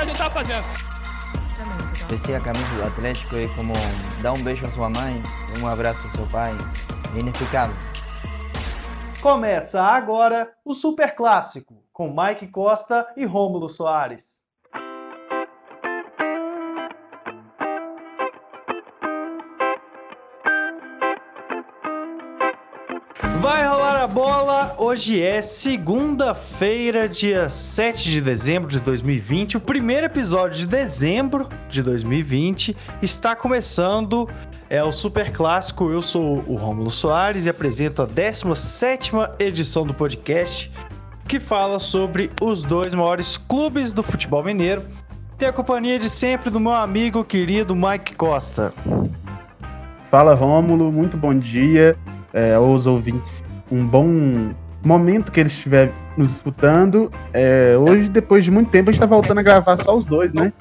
que a gente tá fazendo. Vestir a camisa do Atlético é como dar um beijo à sua mãe, um abraço ao seu pai. É inexplicável. Começa agora o Super Clássico, com Mike Costa e Rômulo Soares. Bola! Hoje é segunda-feira, dia 7 de dezembro de 2020. O primeiro episódio de dezembro de 2020 está começando. É o Super Clássico. Eu sou o Rômulo Soares e apresento a 17 edição do podcast que fala sobre os dois maiores clubes do futebol mineiro. Tem a companhia de sempre do meu amigo querido Mike Costa. Fala Rômulo, muito bom dia é, aos ouvintes um bom momento que eles estiverem nos escutando. É, hoje, depois de muito tempo, a gente está voltando a gravar só os dois, né?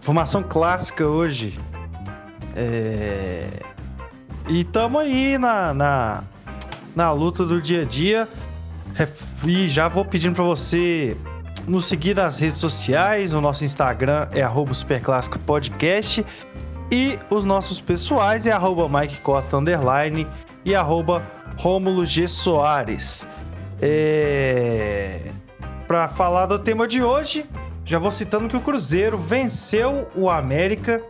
Formação clássica hoje. É... E estamos aí na, na, na luta do dia a dia. E já vou pedindo para você nos seguir nas redes sociais. O nosso Instagram é Superclássico Podcast. E os nossos pessoais é arroba Mike Costa Underline e arroba Rômulo G. Soares. É... Para falar do tema de hoje, já vou citando que o Cruzeiro venceu o América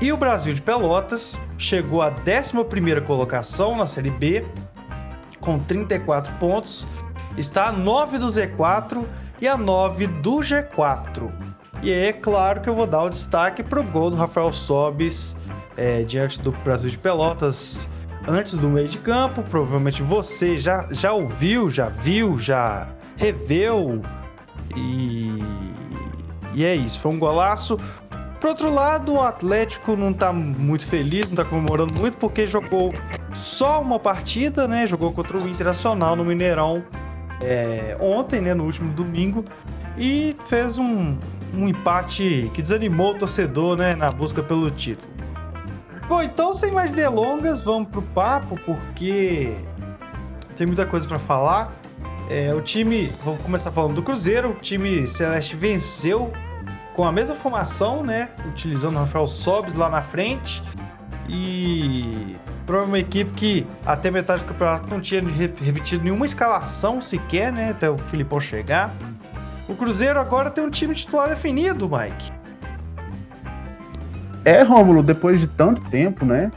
e o Brasil de Pelotas chegou à 11 colocação na Série B com 34 pontos, está a 9 do Z4 e a 9 do G4. E é claro que eu vou dar o destaque para o gol do Rafael Sobis é, diante do Brasil de Pelotas antes do meio de campo. Provavelmente você já, já ouviu, já viu, já reveu. E, e é isso, foi um golaço. Por outro lado, o Atlético não tá muito feliz, não tá comemorando muito, porque jogou só uma partida, né? Jogou contra o Internacional no Mineirão é, ontem, né? No último domingo. E fez um, um empate que desanimou o torcedor, né, na busca pelo título. Bom, então sem mais delongas, vamos pro papo, porque tem muita coisa para falar. É, o time, vou começar falando do Cruzeiro, o time Celeste venceu com a mesma formação, né, utilizando o Rafael Sobes lá na frente. E para uma equipe que até metade do campeonato não tinha repetido nenhuma escalação sequer, né, até o Filipão chegar. O Cruzeiro agora tem um time titular definido, Mike. É, Rômulo, depois de tanto tempo, né?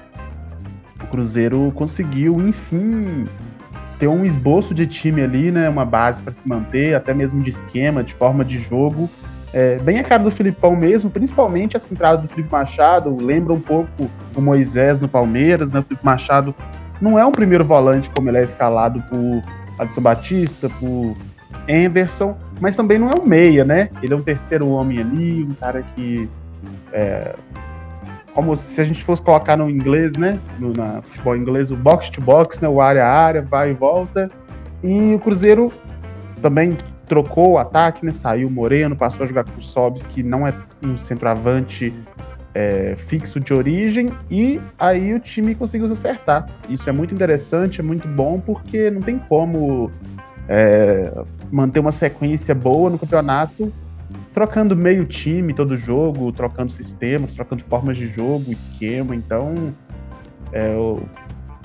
O Cruzeiro conseguiu, enfim, ter um esboço de time ali, né? Uma base para se manter, até mesmo de esquema, de forma de jogo. É, bem a cara do Filipão mesmo, principalmente essa entrada do Felipe Machado, lembra um pouco o Moisés no Palmeiras, né? O Felipe Machado não é um primeiro volante como ele é escalado por Alisson Batista, por Anderson, mas também não é um meia, né? Ele é um terceiro homem ali, um cara que. É, como se a gente fosse colocar no inglês, né? No na futebol inglês, o box to box, né? O área a área, vai e volta. E o Cruzeiro também trocou o ataque, né? Saiu Moreno, passou a jogar com o Sobs, que não é um centroavante é, fixo de origem, e aí o time conseguiu se acertar. Isso é muito interessante, é muito bom, porque não tem como é, manter uma sequência boa no campeonato, trocando meio time todo jogo, trocando sistemas, trocando formas de jogo, esquema. Então, é,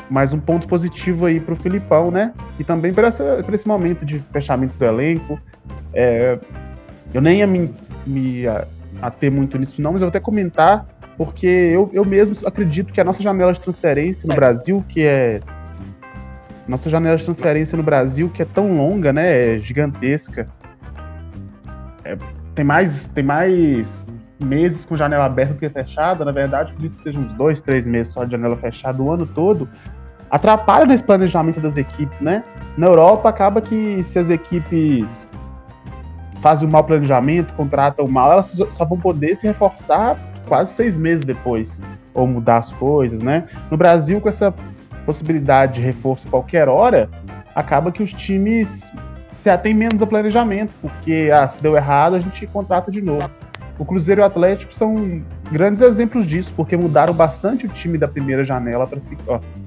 mais um ponto positivo aí para o Filipão, né? E também para esse momento de fechamento do elenco. É, eu nem ia me, me ater muito nisso, não, mas eu vou até comentar, porque eu, eu mesmo acredito que a nossa janela de transferência no Brasil, que é nossa janela de transferência no Brasil, que é tão longa, né? É gigantesca. É, tem, mais, tem mais meses com janela aberta do que fechada. Na verdade, acredito que sejam uns dois, três meses só de janela fechada o ano todo. Atrapalha nesse planejamento das equipes, né? Na Europa, acaba que se as equipes fazem um mau planejamento, contratam mal, elas só vão poder se reforçar quase seis meses depois, ou mudar as coisas, né? No Brasil, com essa possibilidade de reforço qualquer hora, acaba que os times se atêm menos ao planejamento, porque ah, se deu errado, a gente contrata de novo. O Cruzeiro e o Atlético são grandes exemplos disso, porque mudaram bastante o time da primeira janela para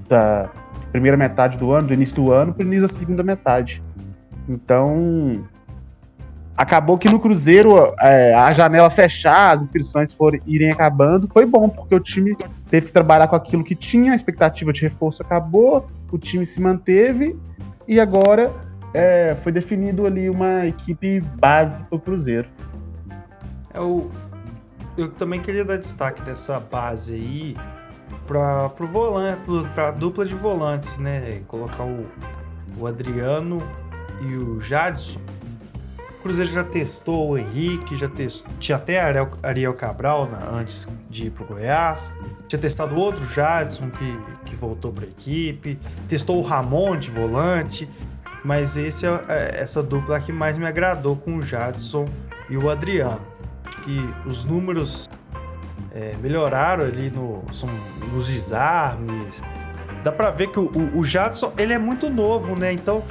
da primeira metade do ano, do início do ano, para o início da segunda metade. Então, acabou que no Cruzeiro é, a janela fechar, as inscrições forem irem acabando, foi bom, porque o time teve que trabalhar com aquilo que tinha, a expectativa de reforço acabou, o time se manteve e agora é, foi definido ali uma equipe base para o Cruzeiro. É o, eu também queria dar destaque dessa base aí para o volante, para dupla de volantes, né? Colocar o, o Adriano e o Jadson Cruzeiro já testou o Henrique, já testou, tinha até Ariel, Ariel Cabral né, antes de ir pro Goiás, tinha testado outro Jadson que, que voltou para a equipe, testou o Ramon de volante, mas esse é, é, essa dupla que mais me agradou com o Jadson e o Adriano. Acho que os números é, melhoraram ali no, são, nos desarmes. Dá para ver que o, o, o Jadson ele é muito novo, né? Então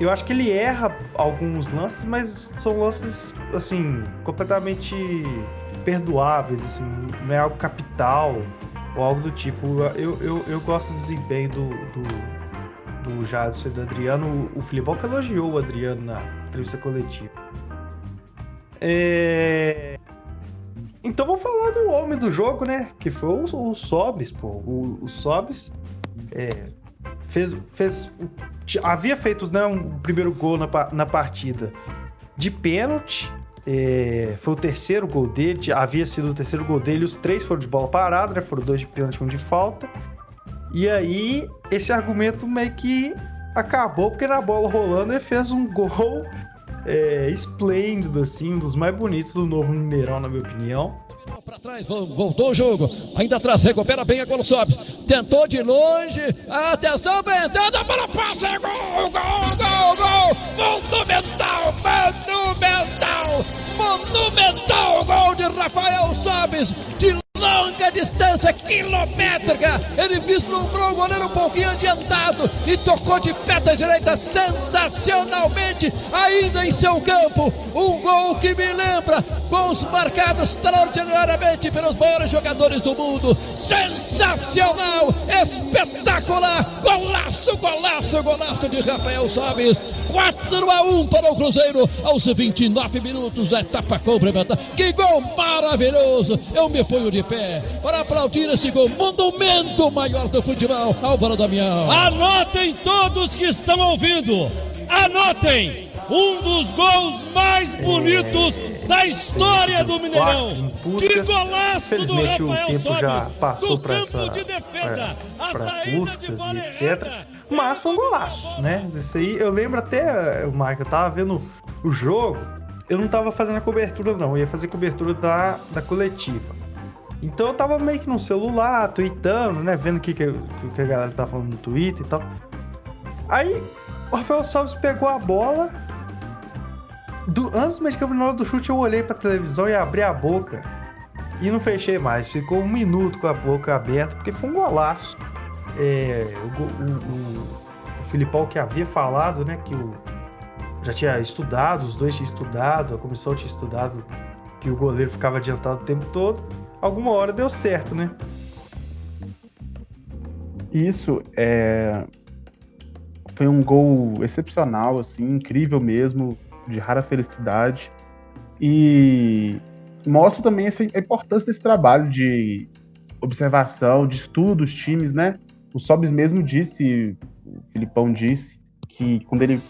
eu acho que ele erra alguns lances, mas são lances, assim, completamente perdoáveis, assim, não é algo capital ou algo do tipo. Eu, eu, eu gosto do desempenho do, do, do Jadson e do Adriano. O, Filipão que elogiou o Adriano na entrevista coletiva. É... Então vamos falar do homem do jogo, né? Que foi o, o Sobis, pô. O, o Sobis é, fez, fez havia feito né, um primeiro gol na, na partida de pênalti. É, foi o terceiro gol dele, havia sido o terceiro gol dele, os três foram de bola parada, né? Foram dois de pênalti e um de falta. E aí, esse argumento meio que acabou, porque na bola rolando ele fez um gol é, esplêndido, assim, um dos mais bonitos do novo Mineirão, na minha opinião. Para trás, voltou o jogo. Ainda atrás, recupera bem a Golo Sobes. Tentou de longe. Atenção, entrada para o passe. Gol, gol, gol, gol. Monumental, monumental. Monumental gol de Rafael Sobes. De longa distância, quilométrica. Ele vislumbrou o goleiro um pouquinho adiantado e tocou de peta direita sensacionalmente, ainda em seu campo. Um gol que me lembra gols marcados extraordinariamente pelos maiores jogadores do mundo. Sensacional, espetacular, golaço, golaço, golaço de Rafael Sobis. 4 a 1 para o Cruzeiro aos 29 minutos da etapa complementar. Que gol maravilhoso! Eu me ponho de pé para aplaudir esse gol, monumento maior do futebol, Álvaro Damião. Anotem todos que estão ouvindo, anotem um dos gols mais bonitos da história do Mineirão. Que golaço do Rafael Sobis, do campo essa, de defesa, a saída de bola etc. Mas foi um golaço, né? Isso aí, eu lembro até, o Mike, eu tava vendo o jogo, eu não tava fazendo a cobertura não, eu ia fazer cobertura da, da coletiva. Então eu tava meio que no celular, tweetando, né? Vendo o que, que, que a galera tá falando no Twitter e tal. Aí o Rafael Sobis pegou a bola. Do, antes do meio de campo, na hora do chute, eu olhei pra televisão e abri a boca. E não fechei mais. Ficou um minuto com a boca aberta, porque foi um golaço. É, o, o, o, o Filipão que havia falado, né? Que o, já tinha estudado, os dois tinham estudado, a comissão tinha estudado que o goleiro ficava adiantado o tempo todo alguma hora deu certo, né? Isso é foi um gol excepcional, assim, incrível mesmo, de rara felicidade. E mostra também essa, a importância desse trabalho de observação, de estudo dos times, né? O Sobis mesmo disse, o Filipão disse, que quando ele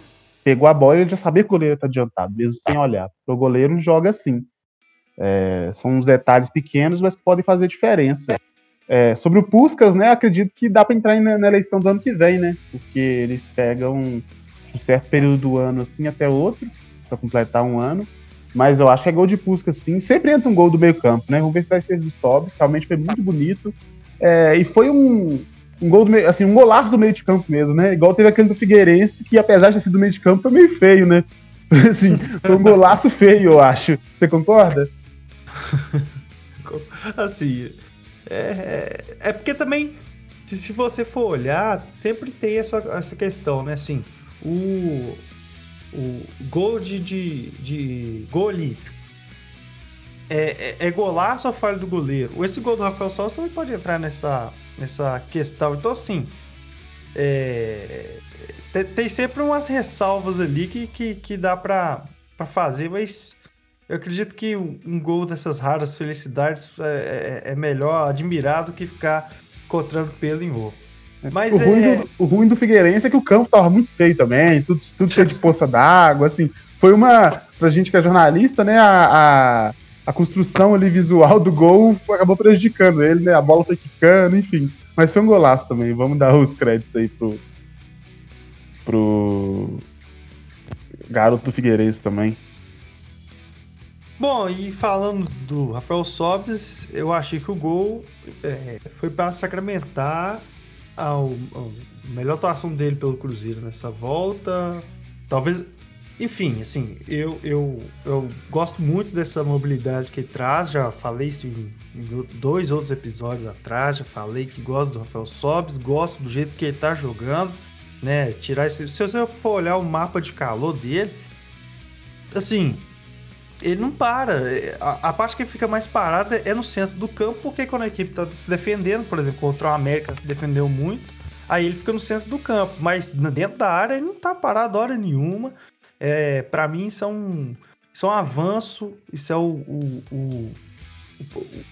pegou a bola, ele já sabia que o goleiro está adiantado, mesmo sem olhar. O goleiro joga assim. É, são uns detalhes pequenos, mas que podem fazer diferença. É, sobre o Puskas, né, acredito que dá para entrar na, na, eleição do ano que vem, né? Porque eles pegam um, certo período do ano assim até outro, para completar um ano. Mas eu acho que é gol de Puskas, sim. Sempre entra um gol do meio campo, né? Vamos ver se vai ser do Sobe. Realmente foi muito bonito. É, e foi um, um gol do meio, assim, um golaço do meio de campo mesmo, né? Igual teve aquele do Figueirense, que apesar de ter sido do meio de campo, foi meio feio, né? assim, foi um golaço feio, eu acho. Você concorda? assim, é, é, é, porque também, se, se, você for olhar, sempre tem essa, essa questão, né? Assim, o, o gol de, de, de gol olímpico é, é, é, golaço ou falha do goleiro? Esse gol do Rafael Souza também pode entrar nessa, nessa questão. Então, assim, é, tem, tem, sempre umas ressalvas ali que, que, que dá para fazer, mas eu acredito que um gol dessas raras felicidades é, é, é melhor admirado que ficar encontrando pelo em ovo. Mas o, é... ruim do, o ruim do Figueirense é que o campo tava muito feio também, tudo, tudo cheio de poça d'água, assim. Foi uma, pra gente que é jornalista, né, a, a, a, construção ali visual do gol acabou prejudicando ele, né, a bola foi quicando, enfim. Mas foi um golaço também, vamos dar os créditos aí pro, pro garoto do Figueirense também. Bom, e falando do Rafael Sobes, eu achei que o gol é, foi para sacramentar a, a, melhor atuação dele pelo Cruzeiro nessa volta. Talvez. Enfim, assim, eu, eu, eu gosto muito dessa mobilidade que ele traz. Já falei isso em, em dois outros episódios atrás. Já falei que gosto do Rafael Sobes, gosto do jeito que ele tá jogando. Né? Tirar esse. Se você for olhar o mapa de calor dele, assim, ele não para. A, a, parte que fica mais parada é no centro do campo, porque quando a equipe está se defendendo, por exemplo, contra o América se defendeu muito, aí ele fica no centro do campo. Mas dentro da área ele não está parado hora nenhuma. É, para mim, isso é, um, isso é um avanço, isso é o, o, o, o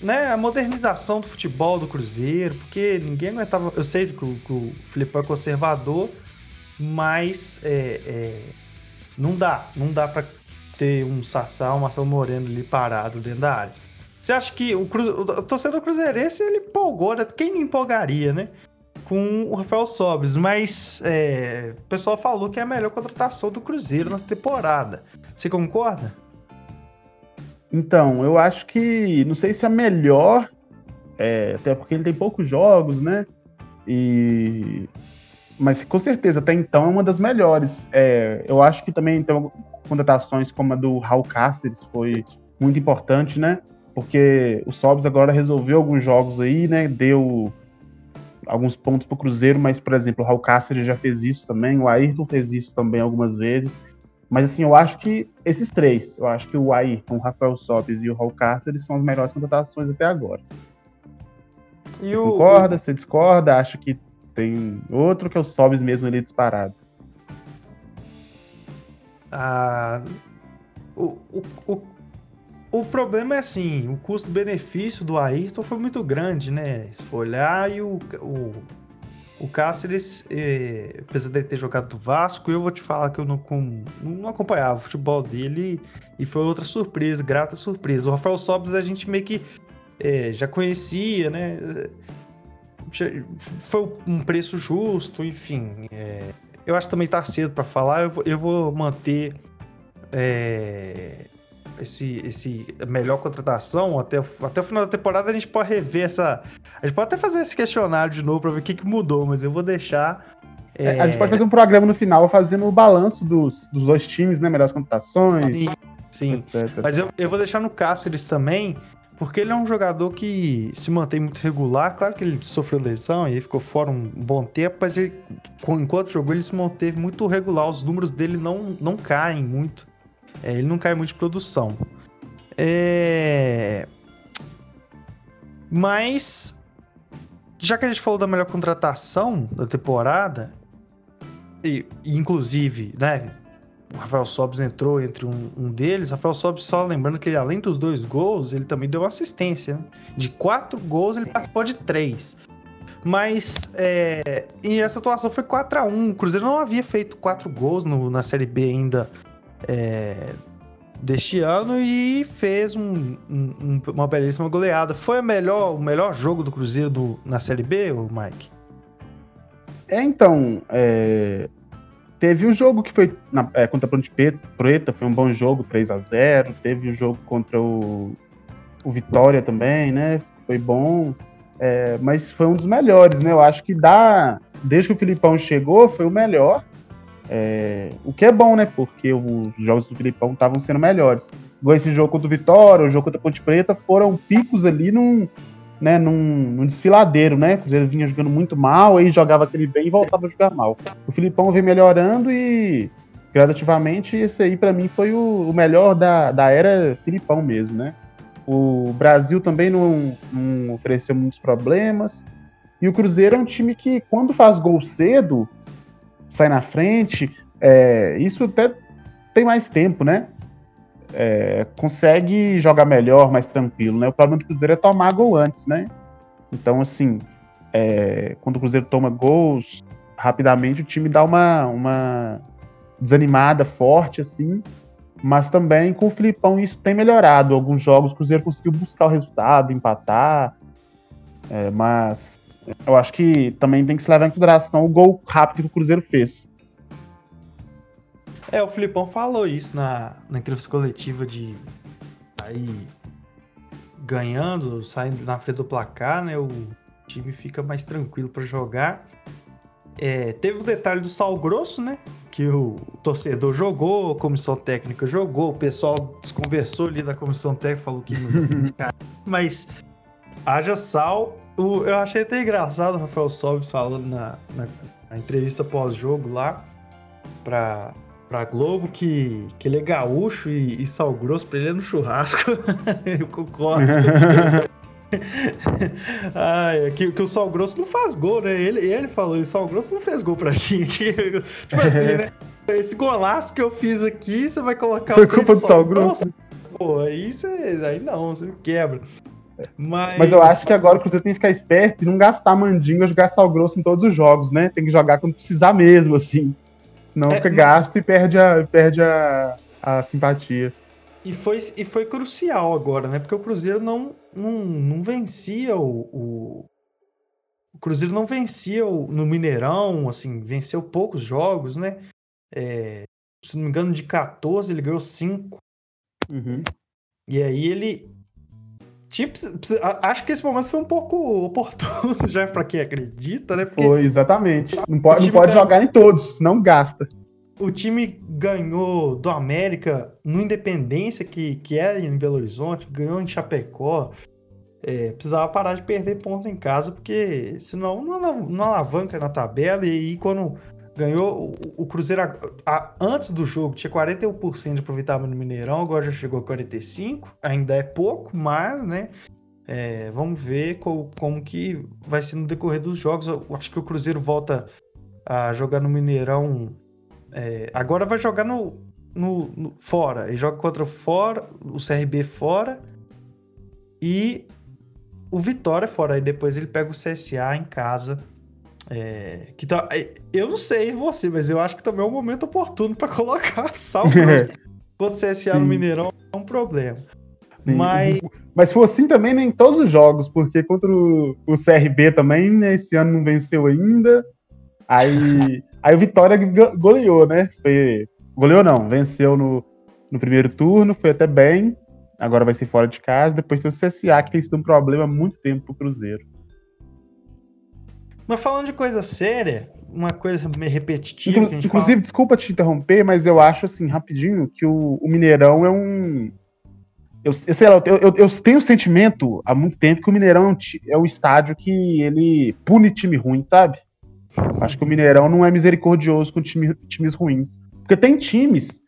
né, a modernização do futebol do Cruzeiro, porque ninguém aguentava. Eu sei que o, que o Filipão é conservador, mas é, é, não dá, não dá para ter um Sassá, um Marcelo Moreno ali parado dentro da área. Você acha que o, Cru... o torcedor cruzeirense ele empolgou, né? Quem não empolgaria, né? Com o Rafael Sobres, mas é... o pessoal falou que é a melhor contratação do Cruzeiro na temporada. Você concorda? Então, eu acho que não sei se é melhor, é... até porque ele tem poucos jogos, né? E mas com certeza até então é uma das melhores. É, eu acho que também tem contratações como a do Raul Cáceres foi muito importante, né? Porque o Sobs agora resolveu alguns jogos aí, né? Deu alguns pontos para o Cruzeiro, mas, por exemplo, o Raul Cáceres já fez isso também, o Ayrton fez isso também algumas vezes. Mas, assim, eu acho que esses três, eu acho que o Ayrton, o Rafael Sobes e o Raul Cáceres são as melhores contratações até agora. E Você o... concorda? Você discorda? Acha que tem outro que é o Sobes mesmo ali disparado? O, o, o, o problema é assim, o custo-benefício do Ayrton foi muito grande, né? Se for olhar, e o, o, o Cáceres, eh, apesar de ter jogado do Vasco, eu vou te falar que eu não, com, não acompanhava o futebol dele e foi outra surpresa, grata surpresa. O Rafael Sobis a gente meio que eh, já conhecia, né? Foi um preço justo, enfim. É, eu acho que também tá cedo para falar. Eu vou, eu vou manter é, esse, esse melhor contratação até, até o final da temporada. A gente pode rever essa. A gente pode até fazer esse questionário de novo para ver o que, que mudou, mas eu vou deixar. É... A gente pode fazer um programa no final fazendo o balanço dos, dos dois times, né? Melhores contratações. Sim, sim. Etc. Mas eu, eu vou deixar no Cáceres também porque ele é um jogador que se mantém muito regular. Claro que ele sofreu lesão e ficou fora um bom tempo, mas ele, enquanto jogou, ele se manteve muito regular. Os números dele não, não caem muito. É, ele não cai muito de produção. É... Mas, já que a gente falou da melhor contratação da temporada, e, inclusive, né, o Rafael Sobis entrou entre um, um deles. Rafael Sobis, só lembrando que ele, além dos dois gols, ele também deu assistência. Né? De quatro gols, ele participou de três. Mas é, e essa atuação foi 4 a 1 O Cruzeiro não havia feito quatro gols no, na Série B ainda é, deste ano e fez um, um, uma belíssima goleada. Foi a melhor, o melhor jogo do Cruzeiro do, na Série B, o Mike? É, então, é, Teve o jogo que foi na, é, contra a Ponte Preta, foi um bom jogo, 3 a 0 Teve o jogo contra o, o Vitória também, né? Foi bom. É, mas foi um dos melhores, né? Eu acho que dá. Desde que o Filipão chegou, foi o melhor. É, o que é bom, né? Porque os jogos do Filipão estavam sendo melhores. Igual esse jogo contra o Vitória, o jogo contra a Ponte Preta, foram picos ali num, né, num, num, desfiladeiro, né? O Cruzeiro vinha jogando muito mal, aí jogava aquele bem e voltava a jogar mal. O Filipão vem melhorando e gradativamente esse aí para mim foi o, o, melhor da, da era Filipão mesmo, né? O Brasil também não, não ofereceu muitos problemas. E o Cruzeiro é um time que, quando faz gol cedo, sai na frente. É, isso até tem mais tempo, né? É, consegue jogar melhor, mais tranquilo, né? O problema do Cruzeiro é tomar gol antes, né? Então, assim, é, quando o Cruzeiro toma gols, rapidamente o time dá uma, uma desanimada forte, assim. Mas também com o Filipão isso tem melhorado. Alguns jogos o Cruzeiro conseguiu buscar o resultado, empatar. É, mas eu acho que também tem que se levar em consideração o gol rápido que o Cruzeiro fez. É, o Filipão falou isso na, na entrevista coletiva de aí ganhando, saindo na frente do placar, né? O time fica mais tranquilo para jogar. É, teve o detalhe do sal grosso, né? Que o torcedor jogou, a comissão técnica jogou, o pessoal desconversou ali da comissão técnica, falou que não Mas haja sal. O, eu achei até engraçado o Rafael Sobis falando na, na, na entrevista pós-jogo lá pra, pra Globo que, que ele é gaúcho e, e sal grosso pra ele é no churrasco. eu concordo. Ai, que, que o Sal Grosso não faz gol, né? Ele, ele falou, o Sal Grosso não fez gol pra gente. tipo assim, né? Esse golaço que eu fiz aqui, você vai colocar Foi culpa do Sal, Sal Grosso? Pô, aí, você, aí não, você quebra. Mas... Mas eu acho que agora o Cruzeiro tem que ficar esperto e não gastar mandinga jogar sal grosso em todos os jogos, né? Tem que jogar quando precisar mesmo, assim. Senão é, fica gasto e perde a, perde a, a simpatia. E foi, e foi crucial agora, né? Porque o Cruzeiro não, não, não vencia o, o, o Cruzeiro não vencia o, no Mineirão, assim, venceu poucos jogos, né? É, se não me engano, de 14 ele ganhou 5. Uhum. E aí ele. Tinha, acho que esse momento foi um pouco oportuno já para quem acredita, né? Porque foi, exatamente. Não pode, não pode jogar em todos, não gasta o time ganhou do América no Independência, que, que era em Belo Horizonte, ganhou em Chapecó. É, precisava parar de perder ponto em casa, porque senão não, não alavanca na tabela. E aí, quando ganhou, o, o Cruzeiro, a, a, antes do jogo, tinha 41% de aproveitamento no Mineirão, agora já chegou a 45%. Ainda é pouco, mas, né? É, vamos ver co, como que vai ser no decorrer dos jogos. Eu acho que o Cruzeiro volta a jogar no Mineirão é, agora vai jogar no, no, no, fora. Ele joga contra o fora, o CRB fora e o Vitória fora. Aí depois ele pega o CSA em casa. É, que tá, é, eu não sei você, mas eu acho que também é um momento oportuno para colocar salvo contra o CSA Sim. no Mineirão é um problema. Sim. Mas... Mas foi assim também nem né, em todos os jogos, porque contra o, o CRB também, né, esse ano não venceu ainda. Aí Aí o Vitória goleou, né? Foi, goleou não, venceu no, no primeiro turno, foi até bem. Agora vai ser fora de casa. Depois tem o CSA, que tem sido um problema há muito tempo pro Cruzeiro. Mas falando de coisa séria, uma coisa meio repetitiva Inclu que a gente Inclusive, fala... desculpa te interromper, mas eu acho assim, rapidinho, que o, o Mineirão é um. Eu, eu sei lá, eu, eu, eu, tenho o sentimento há muito tempo que o Mineirão é o estádio que ele pune time ruim, sabe? Acho que o Mineirão não é misericordioso com time, times ruins. Porque tem times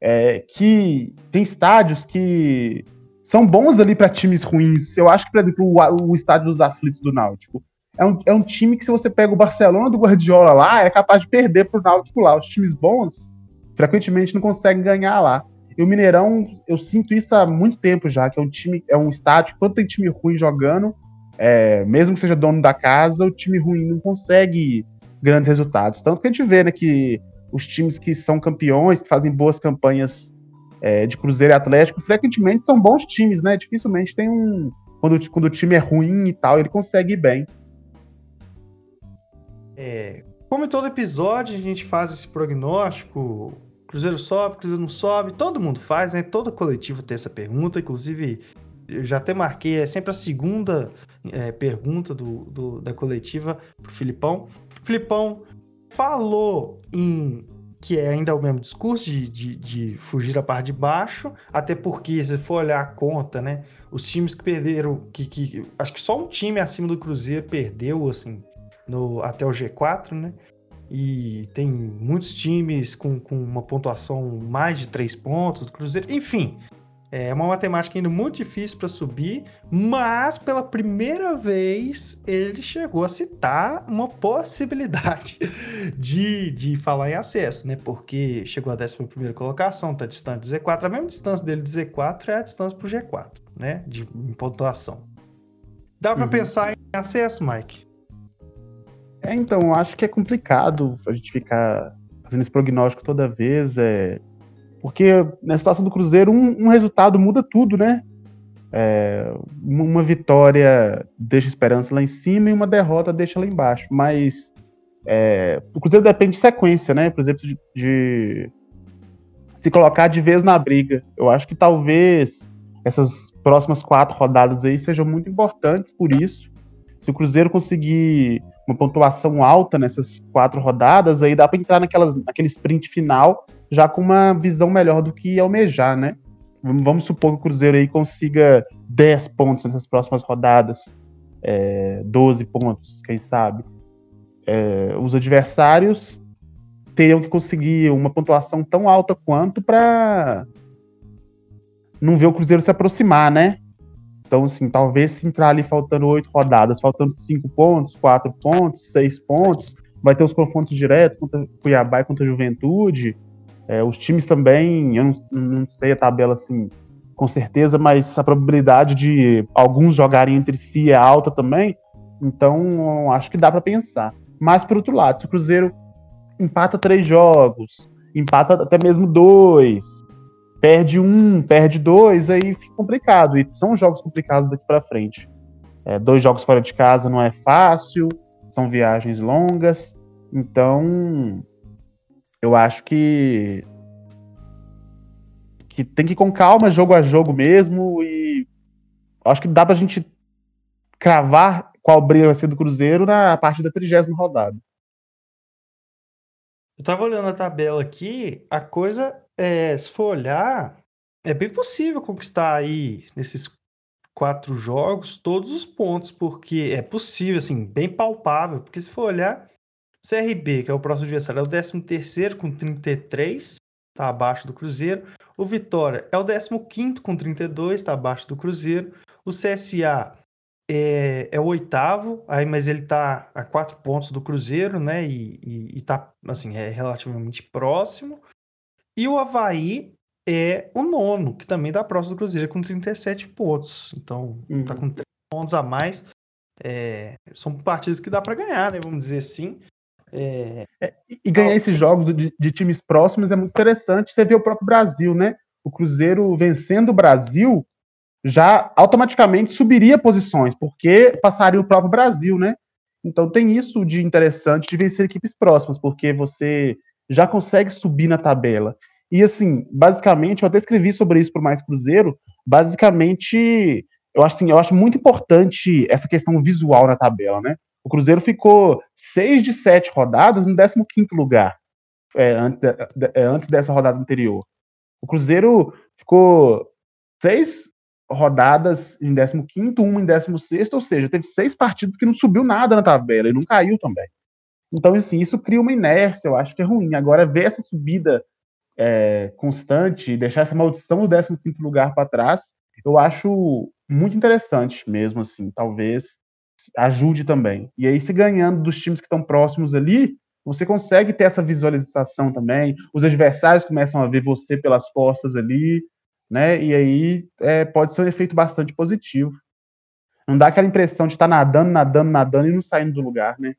é, que. Tem estádios que são bons ali para times ruins. Eu acho que, por exemplo, o, o estádio dos aflitos do Náutico. É um, é um time que, se você pega o Barcelona do Guardiola lá, é capaz de perder pro Náutico lá. Os times bons, frequentemente, não conseguem ganhar lá. E o Mineirão, eu sinto isso há muito tempo já, que é um time, é um estádio, quando tem time ruim jogando, é, mesmo que seja dono da casa, o time ruim não consegue grandes resultados. Tanto que a gente vê né, que os times que são campeões, que fazem boas campanhas é, de Cruzeiro e Atlético, frequentemente são bons times, né? Dificilmente tem um. Quando, quando o time é ruim e tal, ele consegue ir bem. É, como em todo episódio, a gente faz esse prognóstico. Cruzeiro sobe, Cruzeiro não sobe, todo mundo faz, né? Todo coletivo tem essa pergunta, inclusive eu já até marquei, é sempre a segunda é, pergunta do, do, da coletiva pro Filipão. Filipão falou em que é ainda o mesmo discurso de, de, de, fugir da parte de baixo, até porque, se for olhar a conta, né, os times que perderam, que, que acho que só um time acima do Cruzeiro perdeu, assim, no, até o G4, né, e tem muitos times com, com uma pontuação mais de três pontos do Cruzeiro, enfim, É uma matemática ainda muito difícil para subir, mas pela primeira vez ele chegou a citar uma possibilidade de, de falar em acesso, né? Porque chegou a 11 colocação, tá distante do Z4. A mesma distância dele do Z4 é a distância pro G4, né? De em pontuação. Dá para uhum. pensar em acesso, Mike? É, então, acho que é complicado a gente ficar fazendo esse prognóstico toda vez. É porque na situação do Cruzeiro, um, um resultado muda tudo, né? É, uma vitória deixa esperança lá em cima e uma derrota deixa lá embaixo. Mas é, o Cruzeiro depende de sequência, né? Por exemplo, de, de, se colocar de vez na briga. Eu acho que talvez essas próximas quatro rodadas aí sejam muito importantes por isso. Se o Cruzeiro conseguir uma pontuação alta nessas quatro rodadas, aí dá para entrar naquelas, naquele sprint final já com uma visão melhor do que almejar, né? Vamos supor que o Cruzeiro aí consiga 10 pontos nessas próximas rodadas, é, 12 pontos, quem sabe. É, os adversários teriam que conseguir uma pontuação tão alta quanto para não ver o Cruzeiro se aproximar, né? Então, assim, talvez se entrar ali faltando oito rodadas, faltando cinco pontos, quatro pontos, seis pontos, vai ter os confrontos diretos contra Cuiabá e contra a Juventude. É, os times também, eu não, não, sei a tabela assim com certeza, mas a probabilidade de alguns jogarem entre si é alta também. Então, acho que dá para pensar. Mas, por outro lado, se o Cruzeiro empata três jogos, empata até mesmo dois, perde um, perde dois, aí fica complicado. E são jogos complicados daqui para frente. É, dois jogos fora de casa não é fácil, são viagens longas. Então, eu acho que que tem que ir com calma, jogo a jogo mesmo, e acho que dá pra gente cravar qual briga vai ser do Cruzeiro na parte da trigésima rodada. Eu tava olhando a tabela aqui, a coisa, é, se for olhar, é bem possível conquistar aí, nesses quatro jogos, todos os pontos, porque é possível, assim, bem palpável, porque se for olhar, CRB, que é o próximo adversário, é o 13 com 33, está abaixo do Cruzeiro. O Vitória é o 15 com 32, está abaixo do Cruzeiro. O CSA é, é o oitavo, aí, mas ele está a quatro pontos do Cruzeiro, né? E, está assim, é relativamente próximo. E o Havaí é o nono, que também está próximo do Cruzeiro, com 37 pontos. Então, está com 3 pontos a mais. É, são partidas que dá para ganhar, né? Vamos dizer assim. É... É, e ganhar esses jogos de, de, times próximos é muito interessante. Você vê o próprio Brasil, né? O Cruzeiro vencendo o Brasil já automaticamente subiria posições, porque passaria o próprio Brasil, né? Então tem isso de interessante de vencer equipes próximas, porque você já consegue subir na tabela. E assim, basicamente, eu até escrevi sobre isso para Mais Cruzeiro. Basicamente, eu acho assim, eu acho muito importante essa questão visual na tabela, né? O Cruzeiro ficou seis de sete rodadas no 15 lugar, é, antes, é, antes dessa rodada anterior. O Cruzeiro ficou seis rodadas em 15, uma em 16, ou seja, teve seis partidas que não subiu nada na tabela e não caiu também. Então, assim, isso cria uma inércia, eu acho que é ruim. Agora, ver essa subida é, constante, deixar essa maldição do 15 lugar para trás, eu acho muito interessante mesmo, assim. Talvez ajude também. E aí, se ganhando dos times que estão próximos ali, você consegue ter essa visualização também. Os adversários começam a ver você pelas costas ali, né? E aí é, pode ser um efeito bastante positivo. Não dá aquela impressão de estar tá nadando, nadando, nadando e não saindo do lugar, né?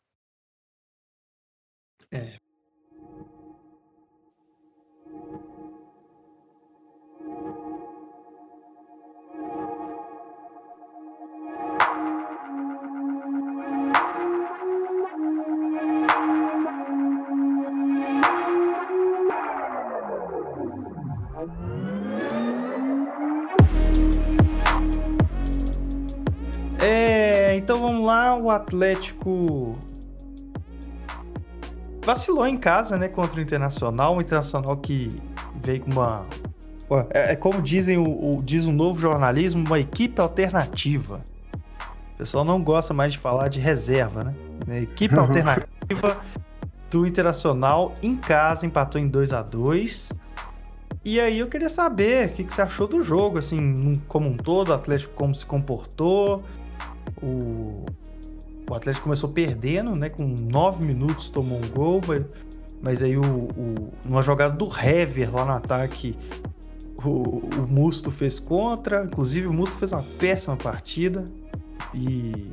É, então vamos lá, o Atlético vacilou em casa, né, contra o Internacional, o Internacional que veio com uma é, é como dizem o, o, diz um novo jornalismo, uma equipe alternativa. O pessoal não gosta mais de falar de reserva, né? É, equipe alternativa do Internacional em casa empatou em 2 a 2 E aí eu queria saber o que, que você achou do jogo, assim, como um todo, o Atlético como se comportou. O, o Atlético começou perdendo, né? Com nove minutos tomou um gol, mas aí o, o, numa jogada do Hever lá no ataque, o, o Musto fez contra. Inclusive o Musto fez uma péssima partida. E,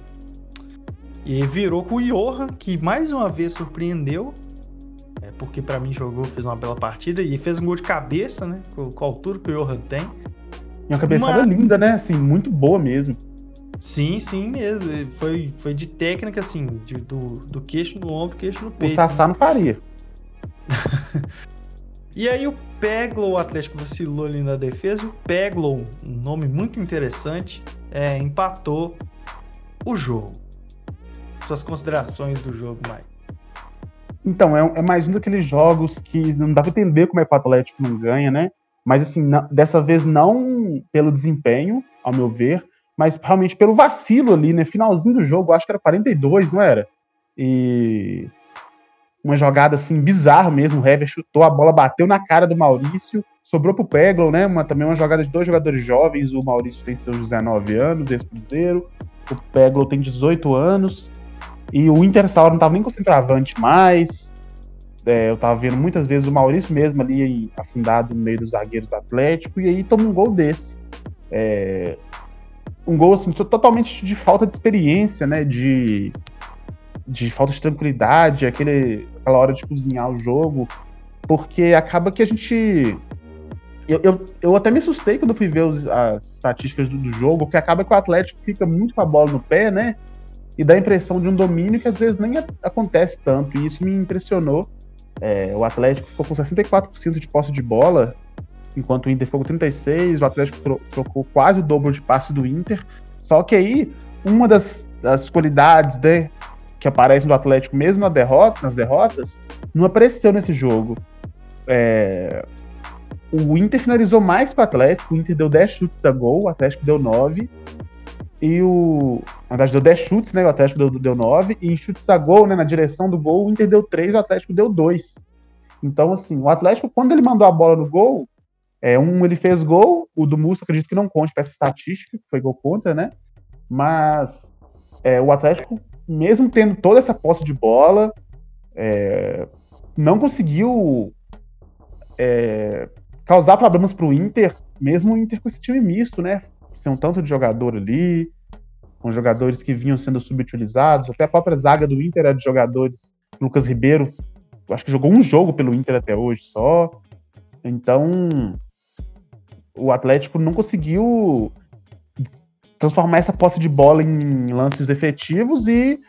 e virou com o Johan, que mais uma vez surpreendeu porque para mim jogou, fez uma bela partida e fez um gol de cabeça, né? Com, com a altura que o Johan tem. E uma cabeçada uma... linda, né? Assim, muito boa mesmo. Sim, sim mesmo. Foi, foi de técnica, assim, de, do, do queixo no ombro, queixo no peito. O Sassá não faria. e aí o Peglo, o Atlético vacilou ali na defesa. O Peglo, um nome muito interessante, é, empatou o jogo. Suas considerações do jogo, Mike. Então, é, é, mais um daqueles jogos que não dá pra entender como é que o Atlético não ganha, né? Mas, assim, não, dessa vez não pelo desempenho, ao meu ver, mas realmente pelo vacilo ali, né? Finalzinho do jogo, acho que era 42, não era? E uma jogada, assim, bizarra mesmo. O Hever chutou, a bola bateu na cara do Maurício, sobrou pro Peglo, né? Uma, também uma jogada de dois jogadores jovens. O Maurício tem seus 19 anos, ex-cruzeiro. O Peglo tem 18 anos. E o Inter hora não tava nem com centroavante mais. É, eu tava vendo muitas vezes o Maurício mesmo ali afundado no meio dos zagueiros do Atlético, e aí toma um gol desse. É, um gol assim, totalmente de falta de experiência, né? De, de falta de tranquilidade, aquele, aquela hora de cozinhar o jogo, porque acaba que a gente. Eu, eu, eu até me assustei quando fui ver os, as estatísticas do, do jogo, porque acaba que o Atlético fica muito com a bola no pé, né? e dá a impressão de um domínio que às vezes nem acontece tanto, e isso me impressionou. É, o Atlético ficou com 64% de posse de bola, enquanto o Inter ficou com 36%, o Atlético tro trocou quase o dobro de passe do Inter. Só que aí, uma das, das qualidades né, que aparecem do Atlético, mesmo na derrota, nas derrotas, não apareceu nesse jogo. É, o Inter finalizou mais que o Atlético, o Inter deu 10 chutes a gol, o Atlético deu 9. E o. Na verdade, deu 10 chutes, né? O Atlético deu, deu 9. E em chutes a gol, né? Na direção do gol, o Inter deu 3, o Atlético deu 2. Então, assim, o Atlético, quando ele mandou a bola no gol, é, um ele fez gol, o do Musto acredito que não conte para essa estatística, que foi gol contra, né? Mas é, o Atlético, mesmo tendo toda essa posse de bola, é, não conseguiu é, causar problemas para o Inter, mesmo o Inter com esse time misto, né? ser um tanto de jogador ali, com jogadores que vinham sendo subutilizados, até a própria zaga do Inter era de jogadores. Lucas Ribeiro, acho que jogou um jogo pelo Inter até hoje só. Então, o Atlético não conseguiu transformar essa posse de bola em lances efetivos e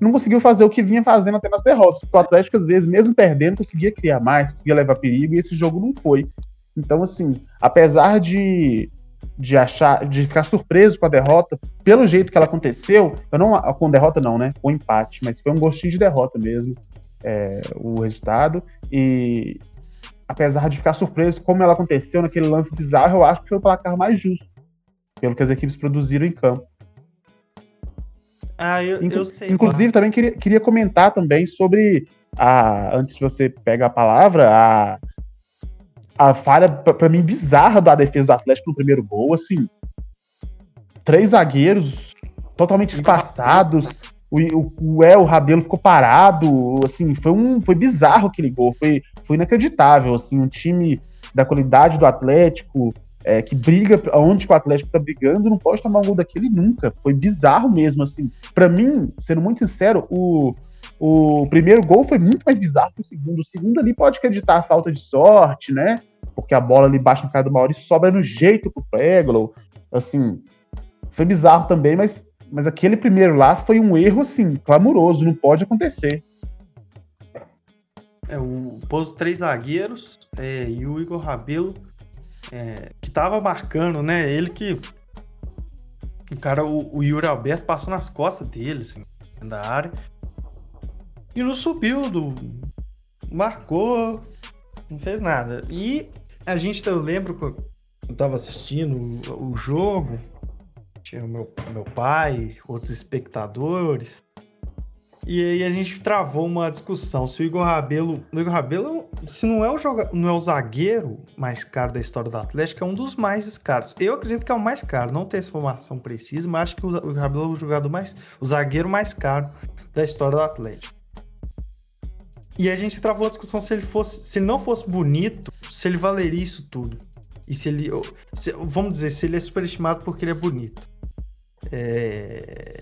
não conseguiu fazer o que vinha fazendo até nas derrotas. O Atlético, às vezes, mesmo perdendo, conseguia criar mais, conseguia levar perigo, e esse jogo não foi. Então, assim, apesar de de achar, de ficar surpreso com a derrota, pelo jeito que ela aconteceu, eu não, com derrota não, né, com empate, mas foi um gostinho de derrota mesmo, é, o resultado, e apesar de ficar surpreso como ela aconteceu naquele lance bizarro, eu acho que foi o placar mais justo, pelo que as equipes produziram em campo. Ah, eu, Inclu eu sei. Inclusive, também queria, queria comentar também sobre a, antes de você pegar a palavra, a a falha, para mim, bizarra da defesa do Atlético no primeiro gol, assim. Três zagueiros totalmente espaçados. O, o, o El Rabelo ficou parado. Assim, foi um. Foi bizarro aquele gol. Foi, foi inacreditável. Assim, um time da qualidade do Atlético, é, que briga onde o Atlético tá brigando, não pode tomar um gol daquele nunca. Foi bizarro mesmo, assim. para mim, sendo muito sincero, o, o primeiro gol foi muito mais bizarro que o segundo. O segundo ali pode acreditar a falta de sorte, né? Porque a bola ali baixa na cara do Maurício sobra no jeito pro Peglo. Assim, foi bizarro também, mas, mas aquele primeiro lá foi um erro, assim, clamoroso. Não pode acontecer. É, o pôs três zagueiros é, e o Igor Rabelo, é, que tava marcando, né? Ele que. O cara, o, o Yuri Alberto passou nas costas dele, assim, da área. E não subiu do. Marcou, não fez nada. E a gente, eu lembro que eu tava assistindo o, o jogo, tinha o meu, meu pai, outros espectadores. E aí a gente travou uma discussão se o Igor Rabelo. O Igor Rabelo, se não é o, joga, não é o zagueiro mais caro da história do Atlético, é um dos mais caros. Eu acredito que é o mais caro. Não tenho essa informação precisa, mas acho que o Igor Rabelo é o jogador mais. o zagueiro mais caro da história do Atlético. E a gente travou a discussão se ele fosse. Se ele não fosse bonito, se ele valeria isso tudo. E se ele. Se, vamos dizer, se ele é superestimado porque ele é bonito. É.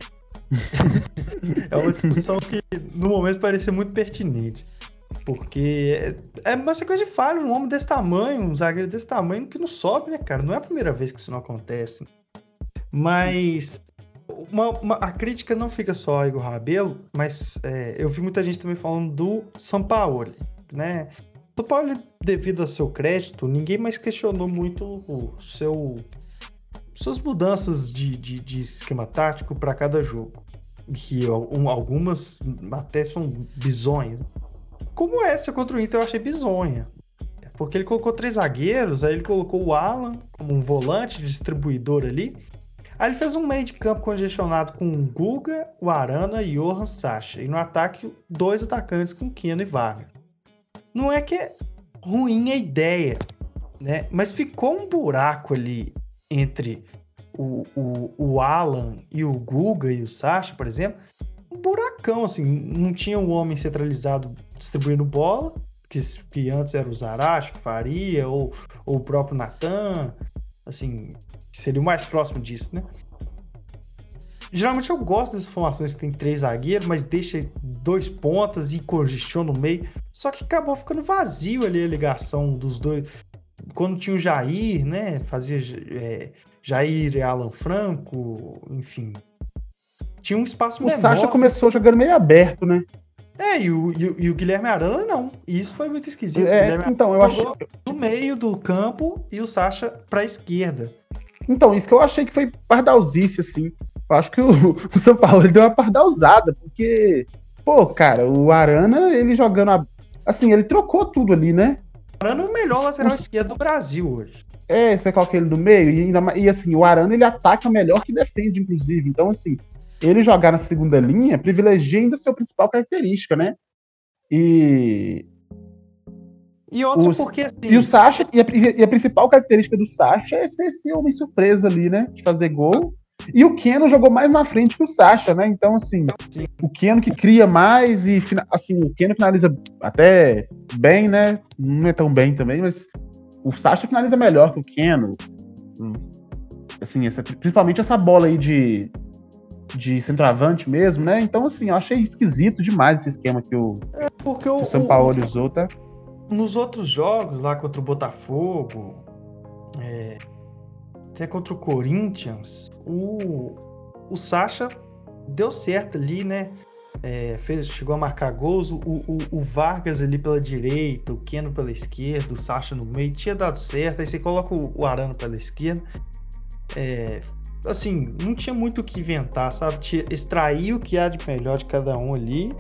é uma discussão que no momento parecia muito pertinente. Porque é, é uma sequência de falha, um homem desse tamanho, um zagueiro desse tamanho que não sobe, né, cara? Não é a primeira vez que isso não acontece. Mas uma, uma, a crítica não fica só a Igor Rabelo, mas é, eu vi muita gente também falando do Sampaoli, né? São Paulo, devido a seu crédito, ninguém mais questionou muito o seu suas mudanças de, de, de esquema tático para cada jogo. Que um, algumas até são bizonhas. Como essa contra o Inter eu achei bizonha. Porque ele colocou três zagueiros, aí ele colocou o Alan como um volante distribuidor ali. Aí ele fez um meio de campo congestionado com o Guga, o Arana e Johan Sacha. E no ataque, dois atacantes com Keno e Vargas. Não é que é ruim a ideia, né? Mas ficou um buraco ali entre o, o, o Alan e o Guga e o Sasha, por exemplo, um buracão, assim, não tinha um homem centralizado distribuindo bola, que, que antes era o Zaracho que faria, ou, ou o próprio Natan, assim, seria o mais próximo disso, né? Geralmente eu gosto dessas formações que tem três zagueiros, mas deixa dois pontas e congestiona no meio. Só que acabou ficando vazio ali a ligação dos dois. Quando tinha o Jair, né? Fazia é, Jair e Alan Franco, enfim. Tinha um espaço o menor. O Sacha começou jogando meio aberto, né? É, e o, e o, e o Guilherme Arana não. E isso foi muito esquisito. É, então, eu achei. No meio do campo e o Sacha pra esquerda. Então, isso que eu achei que foi pardalzice, assim. Eu acho que o, o São Paulo deu uma pardalzada, porque, pô, cara, o Arana, ele jogando. A, assim, ele trocou tudo ali, né? O Arana é o melhor lateral esquerdo do Brasil hoje. É, você vai colocar ele no meio, e, ainda, e assim, o Arana ele ataca melhor que defende, inclusive. Então, assim, ele jogar na segunda linha privilegia ainda a sua principal característica, né? E. E outro os, porque assim. E o Sacha, e a, e a, principal característica do Sacha é ser esse homem surpresa ali, né? De fazer gol. E o Keno jogou mais na frente que o Sacha, né? Então, assim, Sim. o Keno que cria mais e, assim, o Keno finaliza até bem, né? Não é tão bem também, mas o Sacha finaliza melhor que o Keno. Assim, essa, principalmente essa bola aí de, de centroavante mesmo, né? Então, assim, eu achei esquisito demais esse esquema que o, é porque o, o São Paulo usou, tá? Nos outros jogos, lá contra o Botafogo, é, até contra o Corinthians, o, o Sacha deu certo ali, né? É, fez, chegou a marcar gols, o, o, o, Vargas ali pela direita, o Keno pela esquerda, o Sacha no meio, tinha dado certo, aí você coloca o, Arano pela esquerda. É, assim, não tinha muito o que inventar, sabe? Tinha, extrair o que há de melhor de cada um ali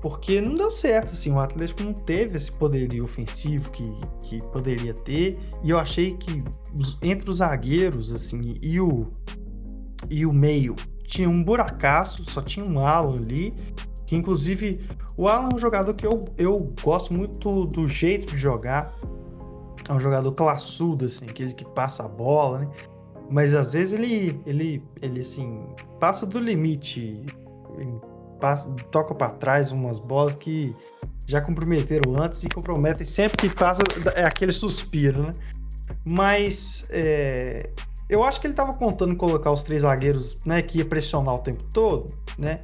porque não deu certo, assim, o Atlético não teve esse poderio ofensivo que, que poderia ter, e eu achei que entre os zagueiros, assim, e o, e o meio, tinha um buracaço, só tinha um Alan ali, que inclusive o Alan é um jogador que eu, eu gosto muito do jeito de jogar, é um jogador classudo, assim, aquele que passa a bola, né? Mas às vezes ele, ele, ele assim, passa do limite passa, toca para trás umas bolas que já comprometeram antes e comprometem sempre que passa é aquele suspiro, né? Mas é, eu acho que ele estava contando colocar os três zagueiros, né, que ia pressionar o tempo todo, né?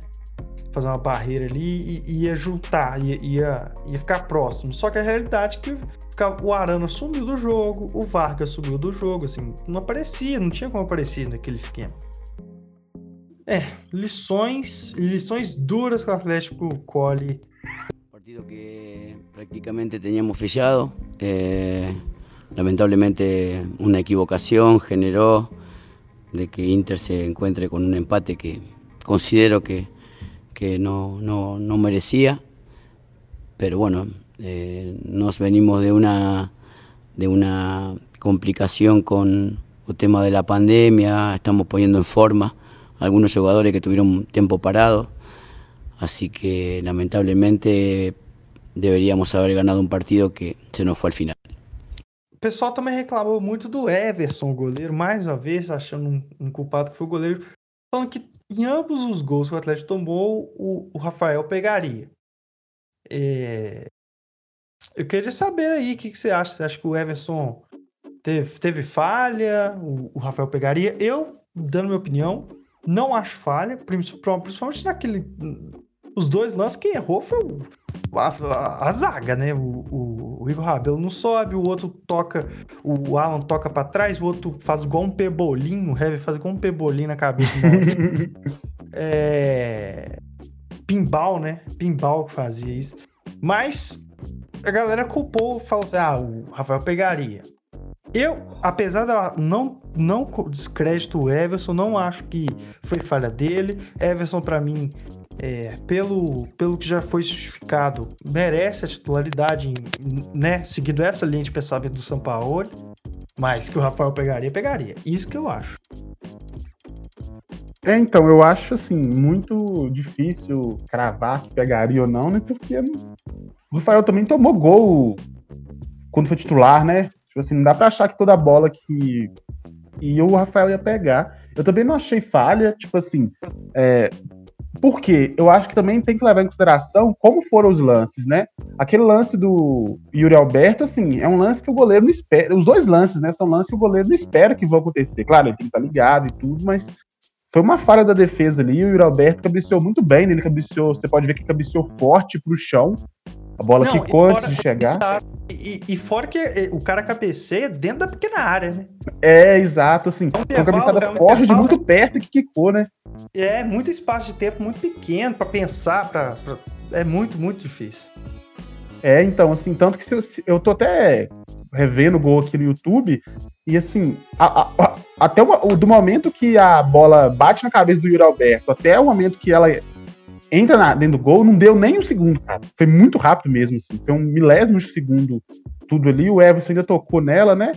Fazer uma barreira ali e ia juntar, ia, ia, ia ficar próximo. Só que a realidade é que o Arana sumiu do jogo, o Vargas sumiu do jogo, assim, não aparecia, não tinha como aparecer naquele esquema. É, lições, lições duras que o Atlético colhe. Partido que prácticamente teníamos fechado. Eh, lamentablemente una equivocación generó de que Inter se encuentre con un empate que considero que, que no, no, no merecía. Pero bueno, eh, nos venimos de una, de una complicación con el tema de la pandemia, estamos poniendo en forma algunos jugadores que tuvieron tiempo parado. Así que lamentablemente deberíamos haber ganado un partido que se nos fue al final. O pessoal também reclamou muito do Everson, o goleiro, mais uma vez, achando um, um culpado que foi o goleiro, falando que em ambos os gols que o Atlético tomou, o, o Rafael pegaria. É... Eu queria saber aí o que, que, você acha. Você acha que o Everson teve, teve falha? O, o, Rafael pegaria? Eu, dando minha opinião, não acho falha, principalmente naquele. Os dois lances que errou foi o a, a, a, zaga, né? O, o, o, Igor Rabelo não sobe, o outro toca, o Alan toca para trás, o outro faz igual um pebolinho, o Heavy faz igual um pebolinho na cabeça. é... Pimbal, né? Pimbal que fazia isso. Mas a galera culpou, falou assim: ah, o Rafael pegaria. Eu, apesar de não, não descrédito o Everson, não acho que foi falha dele. Everson, para mim, é, pelo, pelo que já foi justificado, merece a titularidade, né? Seguindo essa linha de pensamento do São Paulo, mas que o Rafael pegaria, pegaria. Isso que eu acho. É, então, eu acho assim, muito difícil cravar que pegaria ou não, né? Porque o Rafael também tomou gol quando foi titular, né? Tipo assim, não dá pra achar que toda bola que. E o Rafael ia pegar. Eu também não achei falha, tipo assim, é, porque eu acho que também tem que levar em consideração como foram os lances, né? Aquele lance do Yuri Alberto, assim, é um lance que o goleiro não espera. Os dois lances, né? São lances que o goleiro não espera que vão acontecer. Claro, ele tem que estar ligado e tudo, mas foi uma falha da defesa ali. O Yuri Alberto cabeceou muito bem, né? ele cabeceou, você pode ver que cabeceou forte pro chão. A bola não, quicou antes de chegar. E, e, fora que eh, o cara cabeceia dentro da pequena área, né? É, exato, assim. É um uma cabeçada é um forte de muito perto que quicou, né? É, muito espaço de tempo muito pequeno para pensar, pra, pra, é muito, muito difícil. É, então, assim, tanto que se eu, se, eu tô até revendo o gol aqui no YouTube, e assim, a, a, a, até o, do momento que a bola bate na cabeça do Yuri Alberto, até o momento que ela entra na, dentro do gol, não deu nem um segundo, cara. Foi muito rápido mesmo, assim. Foi um milésimo de segundo tudo ali. O Everson ainda tocou nela, né?